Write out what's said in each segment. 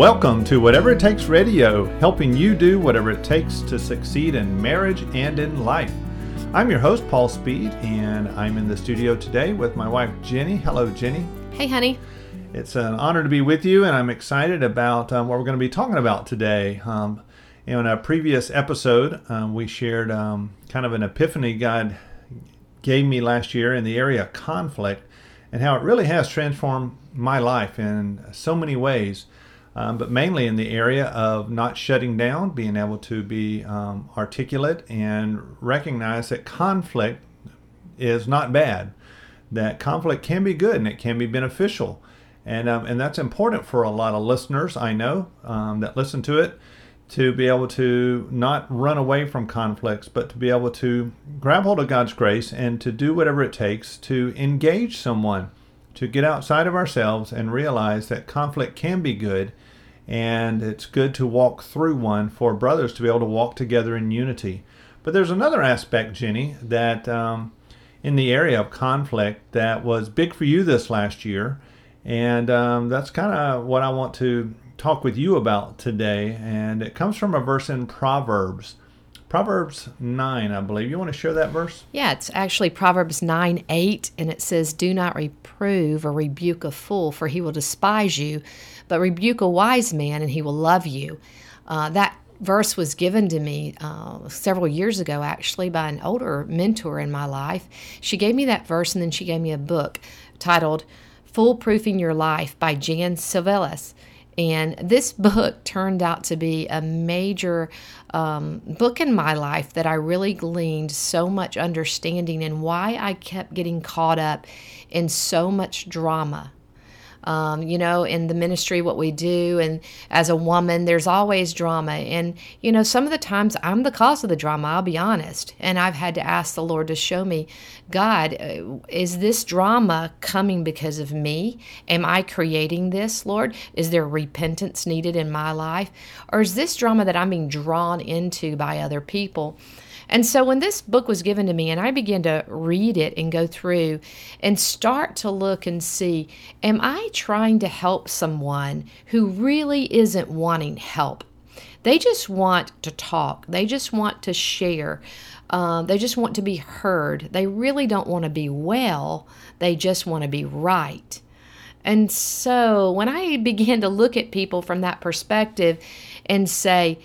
Welcome to Whatever It Takes Radio, helping you do whatever it takes to succeed in marriage and in life. I'm your host, Paul Speed, and I'm in the studio today with my wife, Jenny. Hello, Jenny. Hey, honey. It's an honor to be with you, and I'm excited about um, what we're going to be talking about today. Um, in a previous episode, um, we shared um, kind of an epiphany God gave me last year in the area of conflict and how it really has transformed my life in so many ways um, but mainly in the area of not shutting down, being able to be um, articulate and recognize that conflict is not bad, that conflict can be good and it can be beneficial. And, um, and that's important for a lot of listeners, I know, um, that listen to it, to be able to not run away from conflicts, but to be able to grab hold of God's grace and to do whatever it takes to engage someone to get outside of ourselves and realize that conflict can be good and it's good to walk through one for brothers to be able to walk together in unity. But there's another aspect, Jenny, that um, in the area of conflict that was big for you this last year, and um, that's kind of what I want to talk with you about today. And it comes from a verse in Proverbs. Proverbs 9, I believe. You want to share that verse? Yeah, it's actually Proverbs 9 8, and it says, Do not reprove or rebuke a fool, for he will despise you, but rebuke a wise man, and he will love you. Uh, that verse was given to me uh, several years ago, actually, by an older mentor in my life. She gave me that verse, and then she gave me a book titled Foolproofing Your Life by Jan Silvious. And this book turned out to be a major um, book in my life that I really gleaned so much understanding and why I kept getting caught up in so much drama um, you know, in the ministry, what we do. And as a woman, there's always drama. And, you know, some of the times I'm the cause of the drama, I'll be honest. And I've had to ask the Lord to show me, God, uh, is this drama coming because of me? Am I creating this, Lord? Is there repentance needed in my life? Or is this drama that I'm being drawn into by other people? And so when this book was given to me and I began to read it and go through and start to look and see, am I trying to help someone who really isn't wanting help? They just want to talk, they just want to share. Uh, they just want to be heard. They really don't want to be well. They just want to be right. And so when I began to look at people from that perspective and say,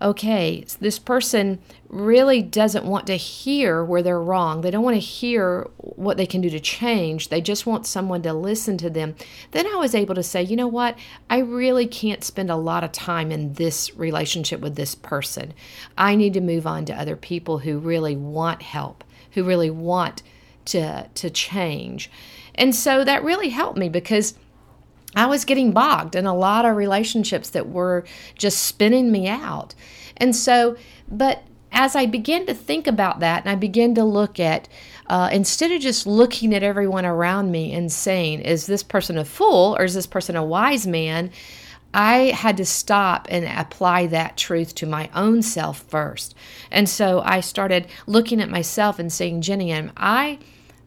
okay, this person really doesn't want to hear where they're wrong. They don't want to hear what they can do to change. They just want someone to listen to them. Then I was able to say, you know what? I really can't spend a lot of time in this relationship with this person. I need to move on to other people who really want help, who really want to to change. And so that really helped me because I was getting bogged in a lot of relationships that were just spinning me out. And so, but as I began to think about that and I began to look at, uh, instead of just looking at everyone around me and saying, is this person a fool or is this person a wise man? I had to stop and apply that truth to my own self first. And so I started looking at myself and saying, Jenny, am I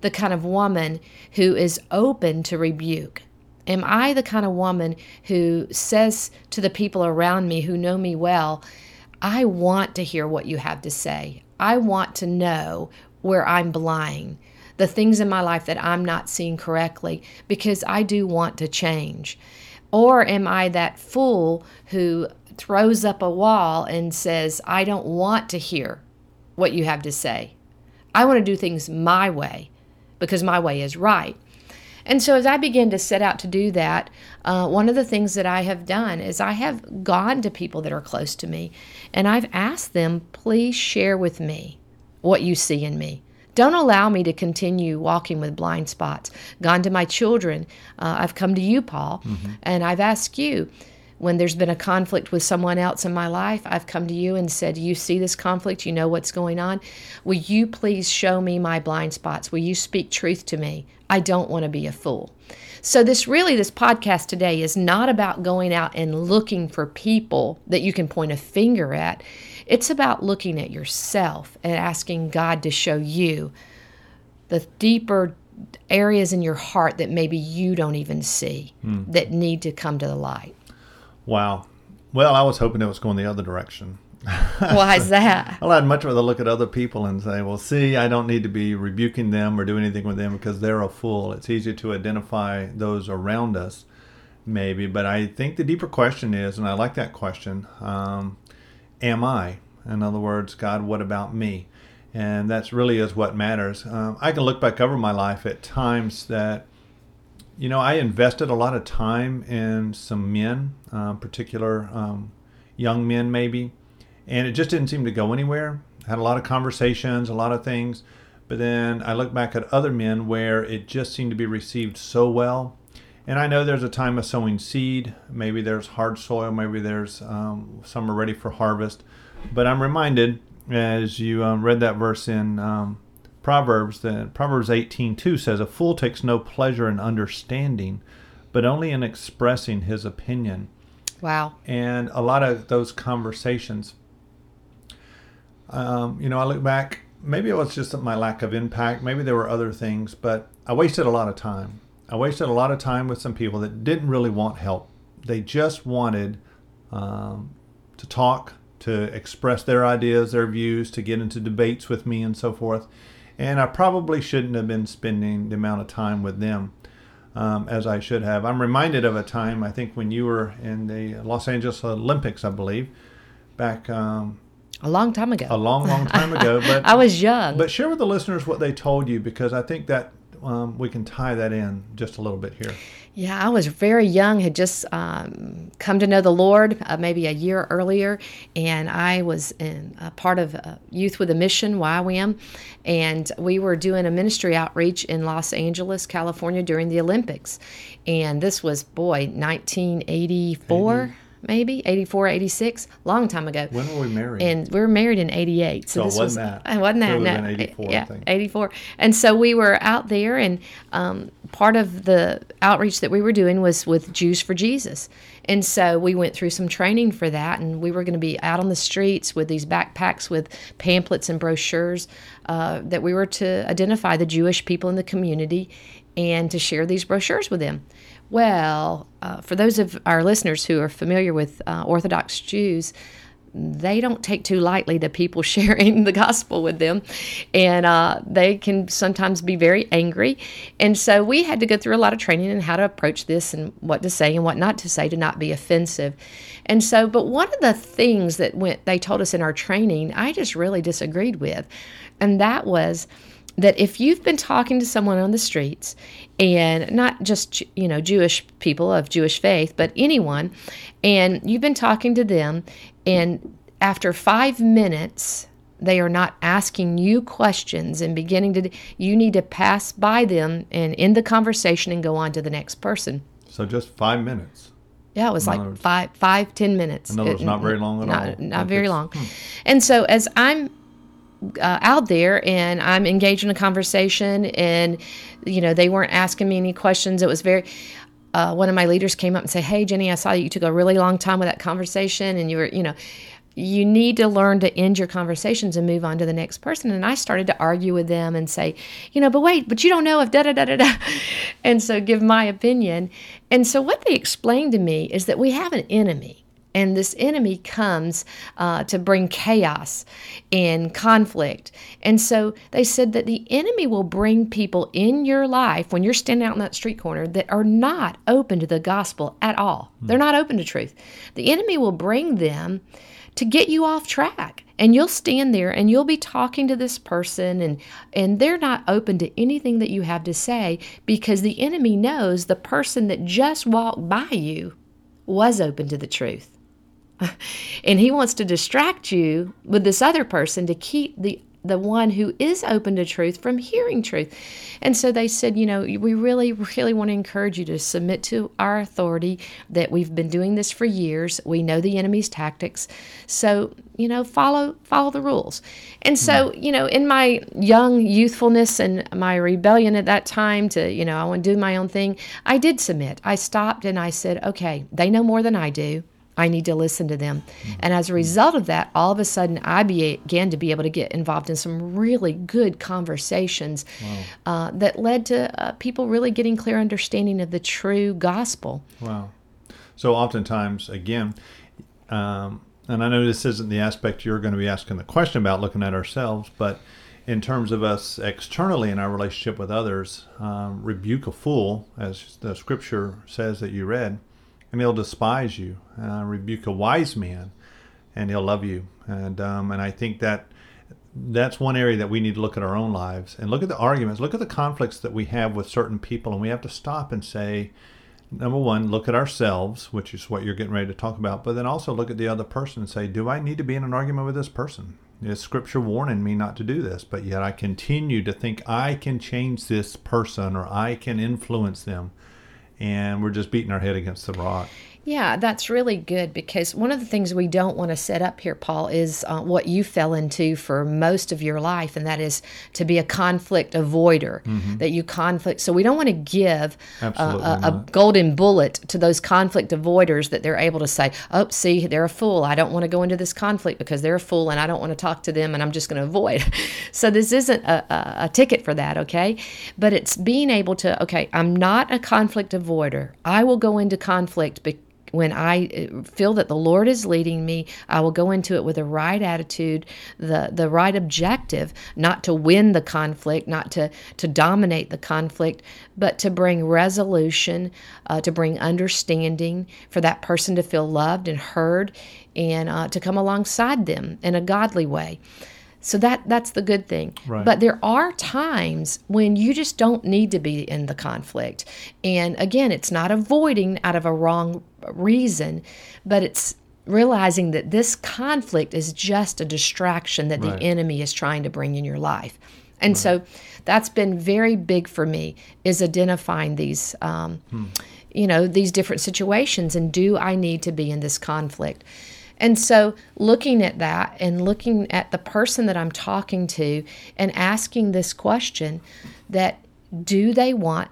the kind of woman who is open to rebuke? Am I the kind of woman who says to the people around me who know me well, I want to hear what you have to say. I want to know where I'm blind, the things in my life that I'm not seeing correctly, because I do want to change. Or am I that fool who throws up a wall and says, I don't want to hear what you have to say? I want to do things my way because my way is right. And so, as I began to set out to do that, uh, one of the things that I have done is I have gone to people that are close to me and I've asked them, please share with me what you see in me. Don't allow me to continue walking with blind spots. Gone to my children. Uh, I've come to you, Paul, mm-hmm. and I've asked you, when there's been a conflict with someone else in my life, I've come to you and said, You see this conflict, you know what's going on. Will you please show me my blind spots? Will you speak truth to me? I don't want to be a fool. So, this really, this podcast today is not about going out and looking for people that you can point a finger at. It's about looking at yourself and asking God to show you the deeper areas in your heart that maybe you don't even see mm. that need to come to the light. Wow. Well, I was hoping it was going the other direction. Why is that? well, I'd much rather look at other people and say, well, see, I don't need to be rebuking them or do anything with them because they're a fool. It's easy to identify those around us, maybe. But I think the deeper question is, and I like that question, um, am I? In other words, God, what about me? And that's really is what matters. Um, I can look back over my life at times that you know, I invested a lot of time in some men, uh, particular um, young men maybe, and it just didn't seem to go anywhere. I Had a lot of conversations, a lot of things, but then I look back at other men where it just seemed to be received so well. And I know there's a time of sowing seed. Maybe there's hard soil. Maybe there's um, some are ready for harvest. But I'm reminded as you um, read that verse in um, Proverbs that Proverbs 18:2 says a fool takes no pleasure in understanding, but only in expressing his opinion. Wow. And a lot of those conversations, um, you know, I look back. Maybe it was just my lack of impact. Maybe there were other things, but I wasted a lot of time. I wasted a lot of time with some people that didn't really want help. They just wanted um, to talk, to express their ideas, their views, to get into debates with me, and so forth and I probably shouldn't have been spending the amount of time with them um, as I should have. I'm reminded of a time, I think, when you were in the Los Angeles Olympics, I believe, back. Um, a long time ago. A long, long time ago. But I was young. But share with the listeners what they told you because I think that um, we can tie that in just a little bit here. Yeah, I was very young, had just um, come to know the Lord uh, maybe a year earlier, and I was in a part of uh, Youth with a Mission, YWAM, and we were doing a ministry outreach in Los Angeles, California during the Olympics. And this was, boy, 1984. 80 maybe 84 86 long time ago. When were we married? And we were married in 88 so, so this wasn't was, that. Wasn't that no, 84, yeah 84 and so we were out there and um, part of the outreach that we were doing was with jews for jesus. And so we went through some training for that and we were going to be out on the streets with these backpacks with pamphlets and brochures uh, that we were to identify the jewish people in the community and to share these brochures with them well, uh, for those of our listeners who are familiar with uh, Orthodox Jews, they don't take too lightly to people sharing the gospel with them, and uh, they can sometimes be very angry. And so we had to go through a lot of training in how to approach this and what to say and what not to say to not be offensive. And so, but one of the things that went they told us in our training, I just really disagreed with, and that was that if you've been talking to someone on the streets and not just you know Jewish people of Jewish faith but anyone and you've been talking to them and after 5 minutes they are not asking you questions and beginning to you need to pass by them and end the conversation and go on to the next person so just 5 minutes yeah, it was like words, five, five, ten minutes. In other words, not very long at not, all. Not very long. Hmm. And so, as I'm uh, out there and I'm engaged in a conversation and you know they weren't asking me any questions. It was very uh, one of my leaders came up and said hey Jenny I saw you took a really long time with that conversation and you were you know you need to learn to end your conversations and move on to the next person. And I started to argue with them and say you know but wait but you don't know if da da da da da. And so give my opinion. And so what they explained to me is that we have an enemy and this enemy comes uh, to bring chaos and conflict. And so they said that the enemy will bring people in your life when you're standing out in that street corner that are not open to the gospel at all. Hmm. They're not open to truth. The enemy will bring them to get you off track and you'll stand there and you'll be talking to this person and and they're not open to anything that you have to say because the enemy knows the person that just walked by you was open to the truth and he wants to distract you with this other person to keep the the one who is open to truth from hearing truth. And so they said, you know, we really, really want to encourage you to submit to our authority that we've been doing this for years. We know the enemy's tactics. So, you know, follow follow the rules. And so, hmm. you know, in my young youthfulness and my rebellion at that time to, you know, I want to do my own thing, I did submit. I stopped and I said, okay, they know more than I do. I need to listen to them. And as a result of that, all of a sudden, I began to be able to get involved in some really good conversations wow. uh, that led to uh, people really getting clear understanding of the true gospel. Wow. So oftentimes, again, um, and I know this isn't the aspect you're going to be asking the question about looking at ourselves, but in terms of us externally in our relationship with others, um, rebuke a fool, as the scripture says that you read, and he'll despise you. Uh, rebuke a wise man, and he'll love you. And um, and I think that that's one area that we need to look at our own lives and look at the arguments, look at the conflicts that we have with certain people, and we have to stop and say, number one, look at ourselves, which is what you're getting ready to talk about, but then also look at the other person and say, do I need to be in an argument with this person? Is scripture warning me not to do this, but yet I continue to think I can change this person or I can influence them. And we're just beating our head against the rock. Yeah, that's really good because one of the things we don't want to set up here, Paul, is uh, what you fell into for most of your life, and that is to be a conflict avoider. Mm-hmm. That you conflict. So we don't want to give uh, a, a, golden bullet to those conflict avoiders that they're able to say, "Oh, see, they're a fool. I don't want to go into this conflict because they're a fool, and I don't want to talk to them, and I'm just going to avoid." so this isn't a, a, a ticket for that, okay? But it's being able to, okay, I'm not a conflict avoider. I will go into conflict because when I uh, feel that the Lord is leading me, I will go into it with the right attitude, the the right objective, not to win the conflict, not to to dominate the conflict, but to bring resolution, uh, to bring understanding, for that person to feel loved and heard, and uh, to come alongside them in a godly way. So that that's the good thing. Right. But there are times when you just don't need to be in the conflict. And again, it's not avoiding out of a wrong reason, but it's realizing that this conflict is just a distraction that right. the enemy is trying to bring in your life. And right. so that's been very big for me is identifying these um, hmm. you know, these different situations and do I need to be in this conflict? And so, looking at that and looking at the person that I'm talking to and asking this question that do they want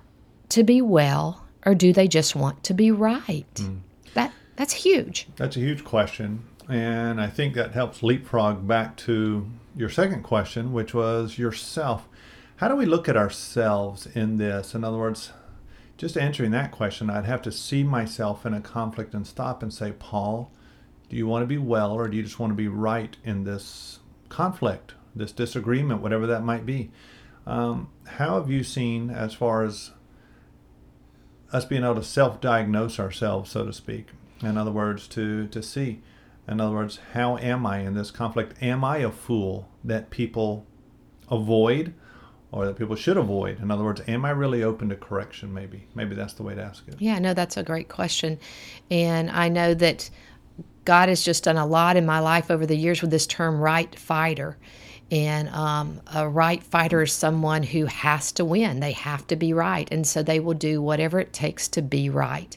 to be well or do they just want to be right? Mm. That that's huge. That's a huge question. And I think that helps leapfrog back to your second question, which was yourself. How do we look at ourselves in this? In other words, just answering that question, I'd have to see myself in a conflict and stop and say, Paul, do you want to be well or do you just want to be right in this conflict, this disagreement, whatever that might be? Um, how have you seen, as far as us being able to self diagnose ourselves, so to speak? In other words, to, to see, in other words, how am I in this conflict? Am I a fool that people avoid? or that people should avoid? In other words, am I really open to correction? Maybe, maybe that's the way to ask it. Yeah, no, that's a great question, and I know that God has just done a lot in my life over the years with this term right fighter. And um, a right fighter is someone who has to win. They have to be right. And so they will do whatever it takes to be right.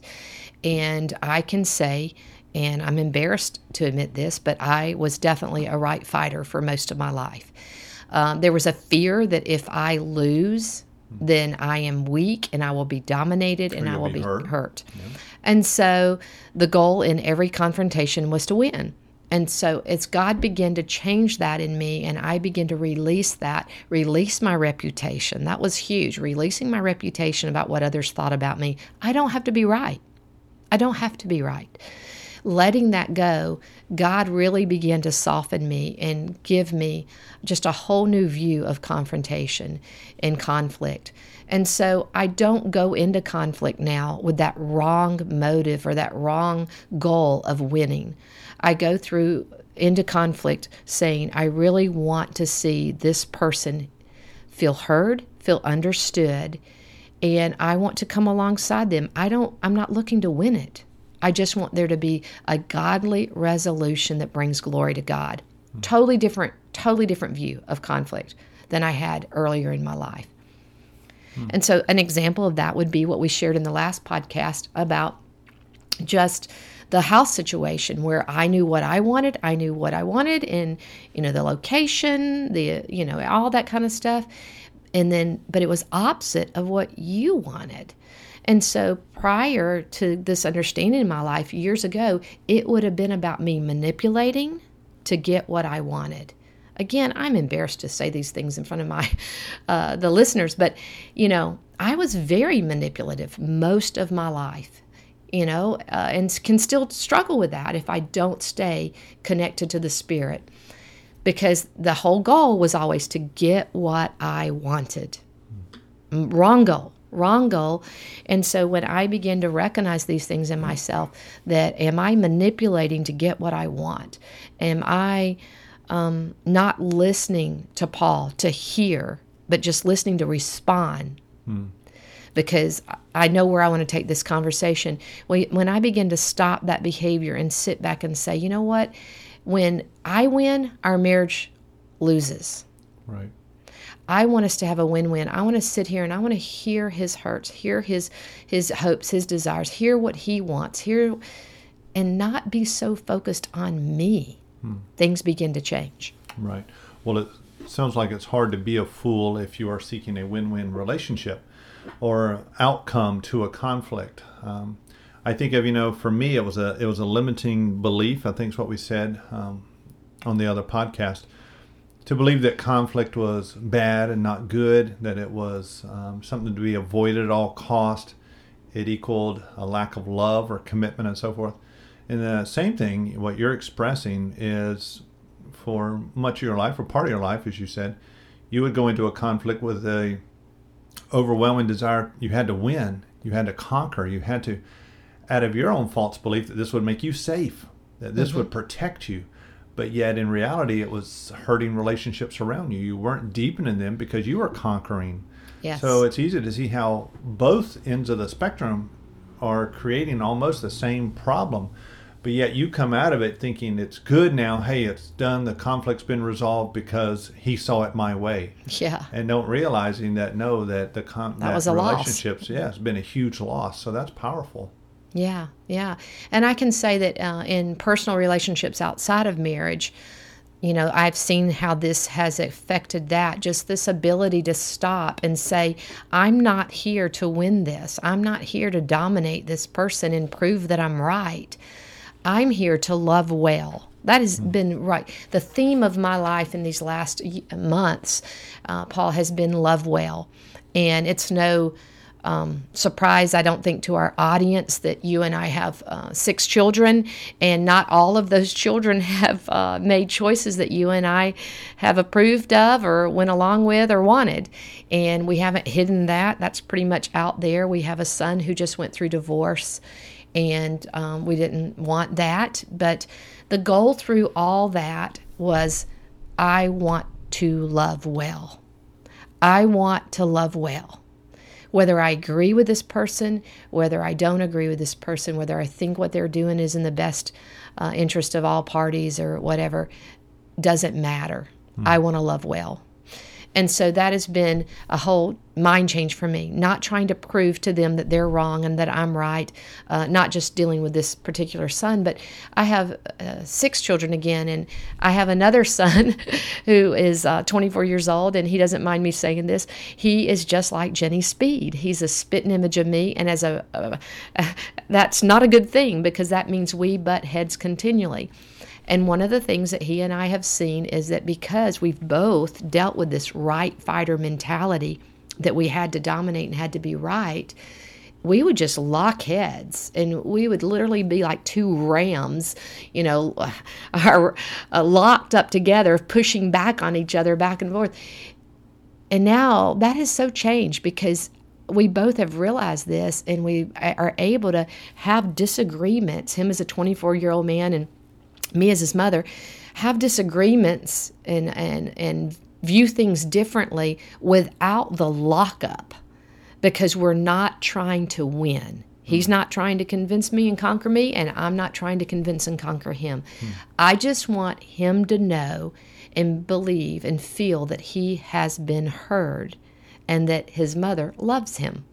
And I can say, and I'm embarrassed to admit this, but I was definitely a right fighter for most of my life. Um, there was a fear that if I lose, then I am weak and I will be dominated and I will be, be hurt. hurt. Yeah. And so the goal in every confrontation was to win. And so as God began to change that in me and I began to release that, release my reputation. That was huge, releasing my reputation about what others thought about me. I don't have to be right. I don't have to be right. Letting that go, God really began to soften me and give me just a whole new view of confrontation and conflict. And so I don't go into conflict now with that wrong motive or that wrong goal of winning. I go through into conflict saying, I really want to see this person feel heard, feel understood, and I want to come alongside them. I don't I'm not looking to win it. I just want there to be a godly resolution that brings glory to God. Mm-hmm. Totally different, totally different view of conflict than I had earlier in my life. Hmm. And so, an example of that would be what we shared in the last podcast about just the house situation where I knew what I wanted, I knew what I wanted, and you know the location, the you know all that kind of stuff, and then but it was opposite of what you wanted. And so, prior to this understanding in my life years ago, it would have been about me manipulating to get what I wanted again, I'm embarrassed to say these things in front of my uh, the listeners, but you know, I was very manipulative most of my life. you know, uh, and can still struggle with that if I don't stay connected to the Spirit. Because the whole goal was always to get what I wanted. Wrong goal, wrong goal. And so when I begin to recognize these things in myself, that am I manipulating to get what I want? Am I um, not listening to Paul to hear, but just listening to respond? Hmm because I know where I want to take this conversation. When I begin to stop that behavior and sit back and say, you know what, when I win, our marriage loses. Right. I want us to have a win-win. I want to sit here and I want to hear his hurts, hear his his hopes, his desires, hear what he wants, hear and not be so focused on me. Hmm. Things begin to change. Right. Well, it sounds like it's hard to be a fool if you are seeking a win-win relationship or outcome to a conflict. Um, I think of you know for me it was a it was a limiting belief. I think is what we said um, on the other podcast to believe that conflict was bad and not good, that it was um, something to be avoided at all cost. It equaled a lack of love or commitment and so forth. And the same thing, what you're expressing is for much of your life or part of your life, as you said, you would go into a conflict with a overwhelming desire. You had to win. You had to conquer. You had to, out of your own false belief that this would make you safe, that this mm-hmm. would protect you. But yet, in reality, it was hurting relationships around you. You weren't deepening them because you were conquering. Yes. So it's easy to see how both ends of the spectrum are creating almost the same problem but yet you come out of it thinking it's good now hey it's done the conflict's been resolved because he saw it my way yeah and don't realizing that no that the con- that, that was a relationships loss. yeah it's been a huge loss so that's powerful yeah yeah and i can say that uh, in personal relationships outside of marriage you know i've seen how this has affected that just this ability to stop and say i'm not here to win this i'm not here to dominate this person and prove that i'm right I'm here to love well. That has mm. been right. The theme of my life in these last months, uh, Paul, has been love well. And it's no um, surprise, I don't think, to our audience that you and I have uh, six children, and not all of those children have uh, made choices that you and I have approved of or went along with or wanted. And we haven't hidden that. That's pretty much out there. We have a son who just went through divorce and um, we didn't want that. But the goal through all that was I want to love well. I want to love well. Whether I agree with this person, whether I don't agree with this person, whether I think what they're doing is in the best uh, interest of all parties or whatever, doesn't matter. Hmm. I want to love well. And so that has been a whole mind change for me, not trying to prove to them that they're wrong and that I'm right, uh, not just dealing with this particular son, but I have uh, six children again, and I have another son who is uh, 24 years old, and he doesn't mind me saying this. He is just like Jenny Speed. He's a spitting image of me, and as a, that's not a good thing because that means we butt heads continually. And one of the things that he and I have seen is that because we've both dealt with this right fighter mentality that we had to dominate and had to be right, we would just lock heads and we would literally be like two rams, you know, are uh, locked up together, pushing back on each other back and forth. And now that has so changed because we both have realized this and we are able to have disagreements. Him as a 24 year old man and me as his mother, have disagreements and, and, and view things differently without the lockup because we're not trying to win. He's hmm. not trying to convince me and conquer me, and I'm not trying to convince and conquer him. Hmm. I just want him to know and believe and feel that he has been heard and that his mother loves him,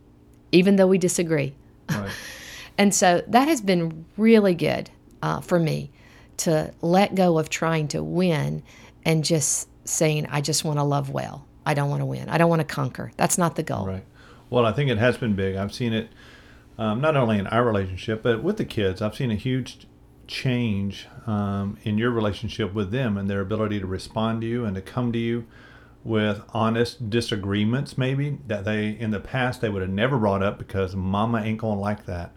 even though we disagree. Right. and so that has been really good uh, for me to let go of trying to win and just saying, I just want to love well. I don't want to win. I don't want to conquer. That's not the goal. Right. Well, I think it has been big. I've seen it um, not only in our relationship, but with the kids. I've seen a huge change um, in your relationship with them and their ability to respond to you and to come to you with honest disagreements, maybe that they in the past they would have never brought up because mama ain't gonna like that.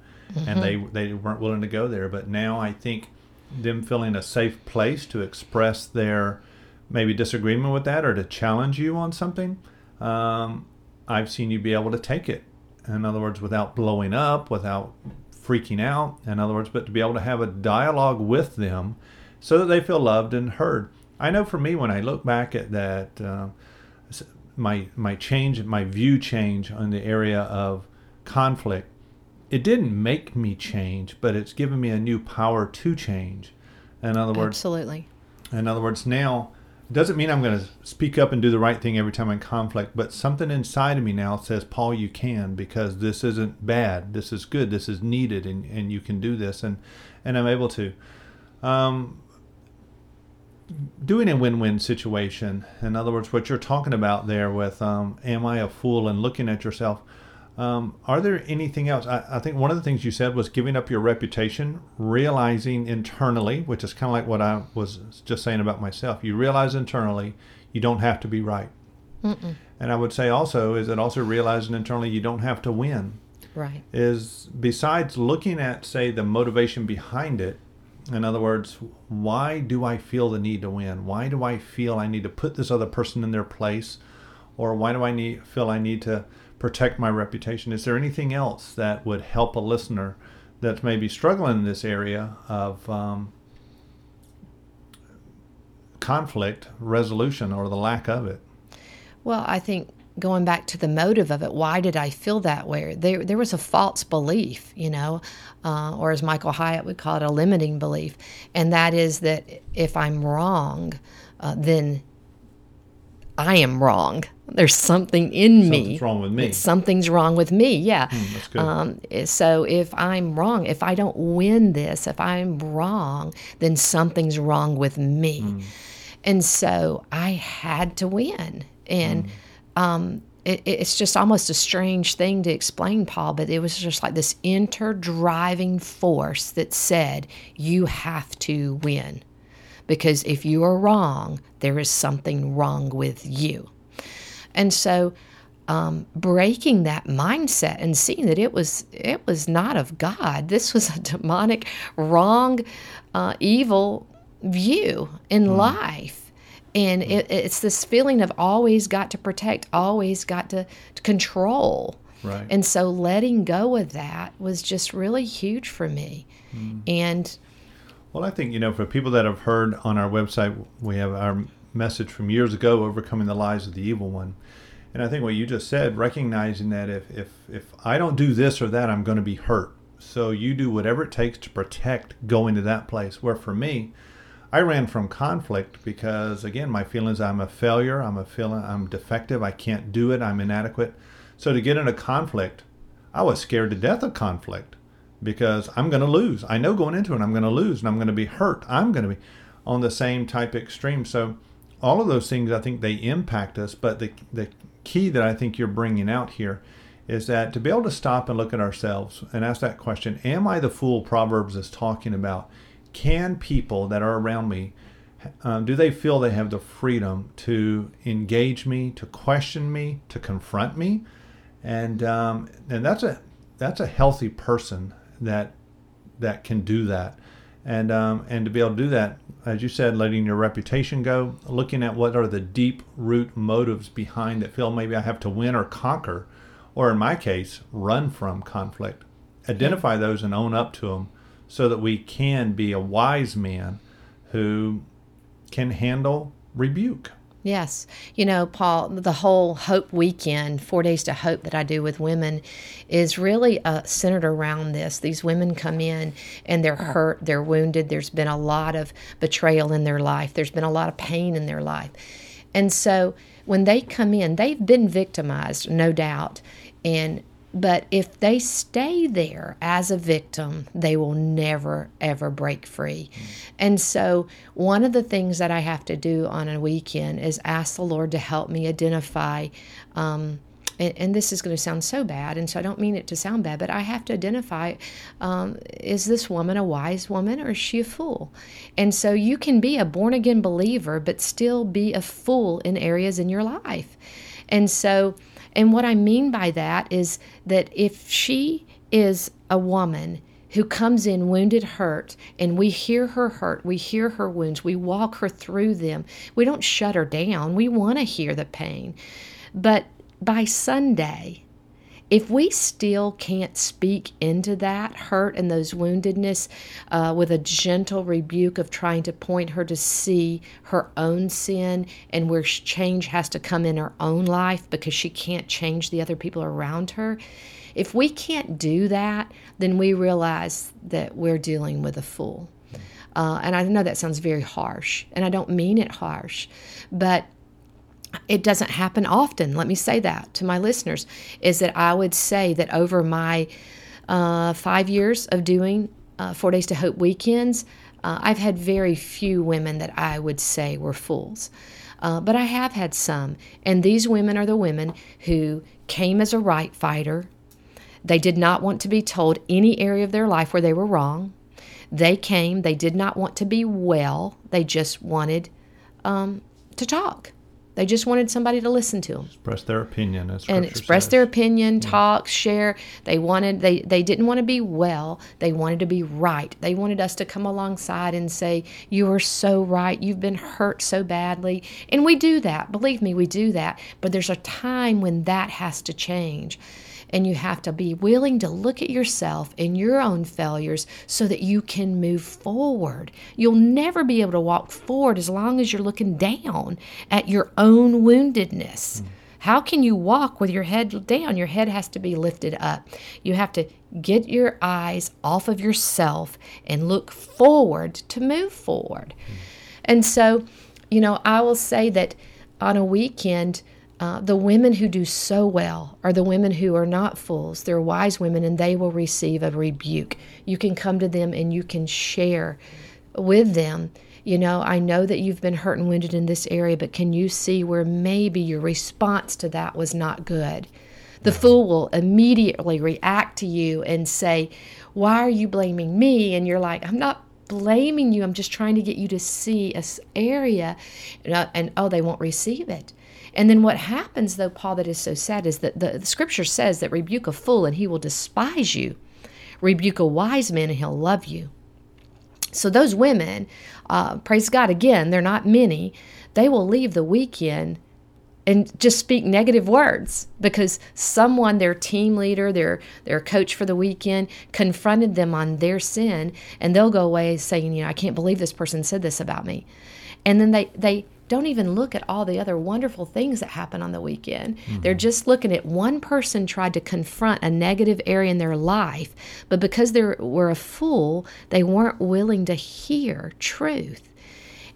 and they they weren't willing to go there. But now I think them feeling a safe place to express their maybe disagreement with that or to challenge you on something, um, I've seen you be able to take it. In other words, without blowing up, without freaking out. In other words, but to be able to have a dialogue with them so that they feel loved and heard. I know for me, when I look back at that, uh, my my change, my view change on the area of conflict, it didn't make me change, but it's given me a new power to change. In other words, Absolutely. in other words, now doesn't mean I'm going to speak up and do the right thing every time I'm in conflict, but something inside of me now says, Paul, you can because this isn't bad. This is good. This is needed, and, and you can do this, and and I'm able to. Um, doing a win-win situation. In other words, what you're talking about there with um, "Am I a fool?" and looking at yourself. Um, are there anything else? I, I, think one of the things you said was giving up your reputation, realizing internally, which is kind of like what I was just saying about myself. You realize internally you don't have to be right. Mm-mm. And I would say also is that also realizing internally you don't have to win. Right. Is besides looking at say the motivation behind it. In other words, why do I feel the need to win? Why do I feel I need to put this other person in their place, or why do I need feel I need to protect my reputation. Is there anything else that would help a listener that's maybe struggling in this area of um, conflict resolution or the lack of it? Well, I think going back to the motive of it, why did I feel that way? There, there was a false belief, you know, uh, or as Michael Hyatt would call it, a limiting belief, and that is that if I'm wrong, uh, then I am wrong. There's something in Something's me. Something's wrong with me. Something's wrong with me. Yeah. Mm, that's good. Um, so if I'm wrong, if I don't win this, if I'm wrong, then something's wrong with me. Mm. And so I had to win. And mm. um, it, it's just almost a strange thing to explain, Paul, but it was just like this inter-driving force that said, you have to win because if you are wrong, there is something wrong with you. And so, um, breaking that mindset and seeing that it was it was not of God. This was a demonic, wrong, uh, evil view in mm. life. And it, it's this feeling of always got to protect, always got to, to control. Right. And so letting go of that was just really huge for me. Mm. And well, I think, you know, for people that have heard on our website, we have our message from years ago, Overcoming the Lies of the Evil One. And I think what you just said, recognizing that if, if, if I don't do this or that, I'm going to be hurt. So you do whatever it takes to protect going to that place. Where for me, I ran from conflict because, again, my feelings I'm a failure, I'm a feeling I'm defective, I can't do it, I'm inadequate. So to get into conflict, I was scared to death of conflict because I'm going to lose. I know going into it, I'm going to lose and I'm going to be hurt. I'm going to be on the same type extreme. So, all of those things, I think they impact us. But the, the key that I think you're bringing out here is that to be able to stop and look at ourselves and ask that question Am I the fool Proverbs is talking about? Can people that are around me, um, do they feel they have the freedom to engage me, to question me, to confront me? And, um, and that's a that's a healthy person that that can do that. And um, and to be able to do that, as you said, letting your reputation go, looking at what are the deep root motives behind that feel maybe I have to win or conquer, or in my case, run from conflict. Identify those and own up to them, so that we can be a wise man who can handle rebuke. Yes. You know, Paul, the whole Hope Weekend, Four Days to Hope, that I do with women is really uh, centered around this. These women come in and they're hurt, they're wounded, there's been a lot of betrayal in their life, there's been a lot of pain in their life. And so when they come in, they've been victimized, no doubt. And but if they stay there as a victim, they will never, ever break free. And so, one of the things that I have to do on a weekend is ask the Lord to help me identify. Um, and, and, this is going to sound so bad, and so I don't mean it to sound bad, but I have to identify um, is this woman a wise woman or is she a fool? And so you can be a born again believer, but still be a fool in areas in your life. And so and what I mean by that is that if she is a woman who comes in wounded, hurt, and we hear her hurt, we hear her wounds, we walk her through them. We don't shut her down. We want to hear the pain. But by Sunday, if we still can't speak into that hurt and those woundedness uh, with a gentle rebuke of trying to point her to see her own sin and where change has to come in her own life because she can't change the other people around her, if we can't do that, then we realize that we're dealing with a fool. Uh, and I know that sounds very harsh, and I don't mean it harsh, but it doesn't happen often. Let me say that to my listeners is that I would say that over my uh, five years of doing uh, Four Days to Hope weekends, uh, I've had very few women that I would say were fools. Uh, but I have had some. And these women are the women who came as a right fighter. They did not want to be told any area of their life where they were wrong. They came, they did not want to be well, they just wanted um, to talk. They just wanted somebody to listen to them. Express their opinion. and express says. their opinion, yeah. talk, share. They wanted they they didn't want to be well. They wanted to be right. They wanted us to come alongside and say, "You are so right. You've been hurt so badly." And we do that. Believe me, we do that. But there's a time when that has to change. And you have to be willing to look at yourself and your own failures so that you can move forward. You'll never be able to walk forward as long as you're looking down at your own woundedness. Mm. How can you walk with your head down? Your head has to be lifted up. You have to get your eyes off of yourself and look forward to move forward. Mm. And so, you know, I will say that on a weekend, uh, the women who do so well are the women who are not fools. They're wise women and they will receive a rebuke. You can come to them and you can share with them. You know, I know that you've been hurt and wounded in this area, but can you see where maybe your response to that was not good? The fool will immediately react to you and say, Why are you blaming me? And you're like, I'm not blaming you. I'm just trying to get you to see a area. And oh, they won't receive it. And then what happens, though, Paul, that is so sad, is that the, the scripture says that rebuke a fool and he will despise you, rebuke a wise man and he'll love you. So those women, uh, praise God, again, they're not many, they will leave the weekend and just speak negative words because someone their team leader their their coach for the weekend confronted them on their sin and they'll go away saying you know I can't believe this person said this about me. And then they they don't even look at all the other wonderful things that happen on the weekend. Mm-hmm. They're just looking at one person tried to confront a negative area in their life, but because they were a fool, they weren't willing to hear truth.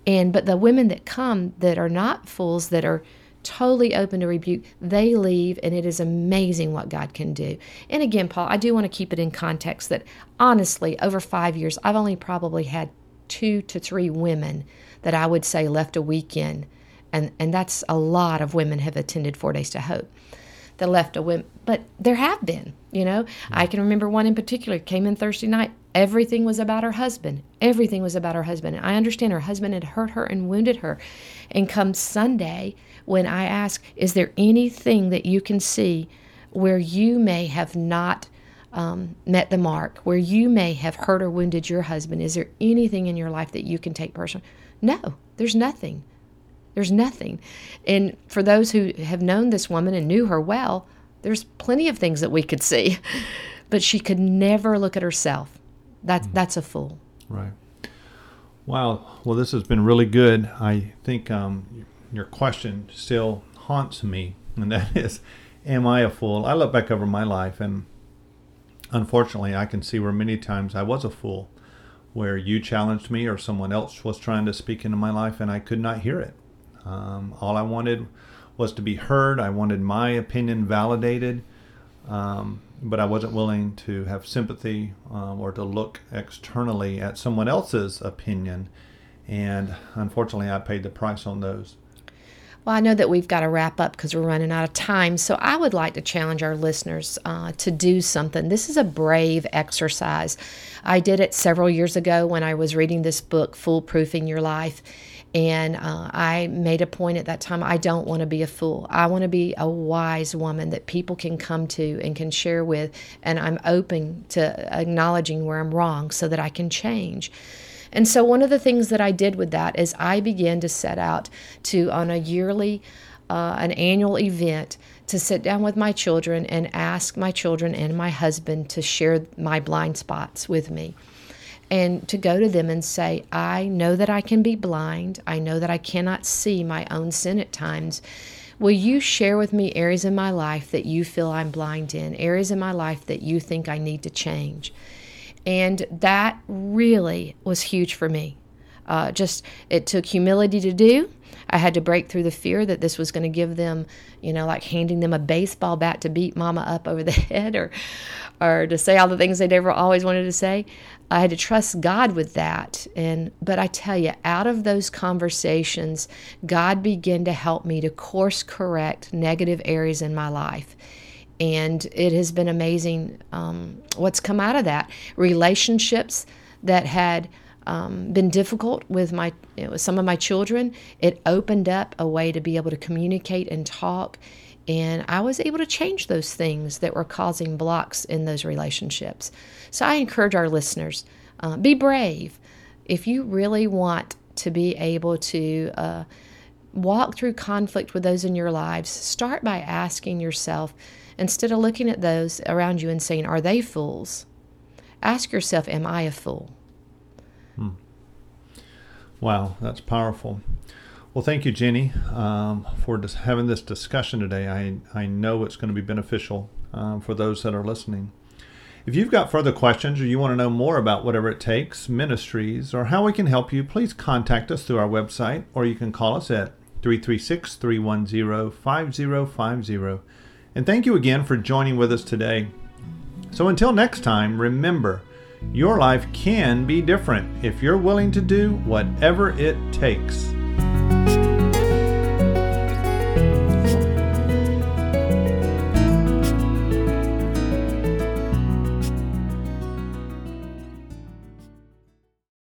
And but the women that come that are not fools that are totally open to rebuke, they leave, and it is amazing what God can do. And again, Paul, I do want to keep it in context that honestly, over five years, I've only probably had two to three women that I would say left a weekend, and, and that's a lot of women have attended Four Days to Hope that left a women, but there have been, you know. Hmm. I can remember one in particular came in Thursday night. Everything was about her husband. Everything was about her husband. And I understand her husband had hurt her and wounded her. And come Sunday, when I ask, is there anything that you can see where you may have not um, met the mark, where you may have hurt or wounded your husband? Is there anything in your life that you can take personally? No, there's nothing. There's nothing. And for those who have known this woman and knew her well, there's plenty of things that we could see. But she could never look at herself. That's mm. that's a fool. Right. Wow. Well, this has been really good. I think um, your question still haunts me, and that is, am I a fool? I look back over my life, and unfortunately, I can see where many times I was a fool where you challenged me or someone else was trying to speak into my life and I could not hear it. Um, all I wanted was to be heard. I wanted my opinion validated, um, but I wasn't willing to have sympathy um, or to look externally at someone else's opinion. And unfortunately, I paid the price on those. Well, I know that we've got to wrap up because we're running out of time. So I would like to challenge our listeners uh, to do something. This is a brave exercise. I did it several years ago when I was reading this book, Foolproofing Your Life. And uh, I made a point at that time I don't want to be a fool. I want to be a wise woman that people can come to and can share with. And I'm open to acknowledging where I'm wrong so that I can change. And so, one of the things that I did with that is I began to set out to, on a yearly, uh, an annual event, to sit down with my children and ask my children and my husband to share my blind spots with me and to go to them and say, I know that I can be blind. I know that I cannot see my own sin at times. Will you share with me areas in my life that you feel I'm blind in, areas in my life that you think I need to change? And that really was huge for me. Uh, just it took humility to do. I had to break through the fear that this was going to give them, you know, like handing them a baseball bat to beat mama up over the head or or to say all the things they never always wanted to say. I had to trust God with that. And but I tell you, out of those conversations, God began to help me to course correct negative areas in my life. And it has been amazing um, what's come out of that. Relationships that had um, been difficult with my you know, some of my children, it opened up a way to be able to communicate and talk. And I was able to change those things that were causing blocks in those relationships. So I encourage our listeners uh, be brave. If you really want to be able to uh, walk through conflict with those in your lives, start by asking yourself, instead of looking at those around you and saying, Are they fools? Ask yourself, Am I a fool? Hmm. Wow, that's powerful. Well, thank you, Jenny, um, for having this discussion today. I, I know it's going to be beneficial um, for those that are listening. If you've got further questions or you want to know more about whatever it takes, ministries, or how we can help you, please contact us through our website or you can call us at 336 310 5050. And thank you again for joining with us today. So until next time, remember, your life can be different if you're willing to do whatever it takes.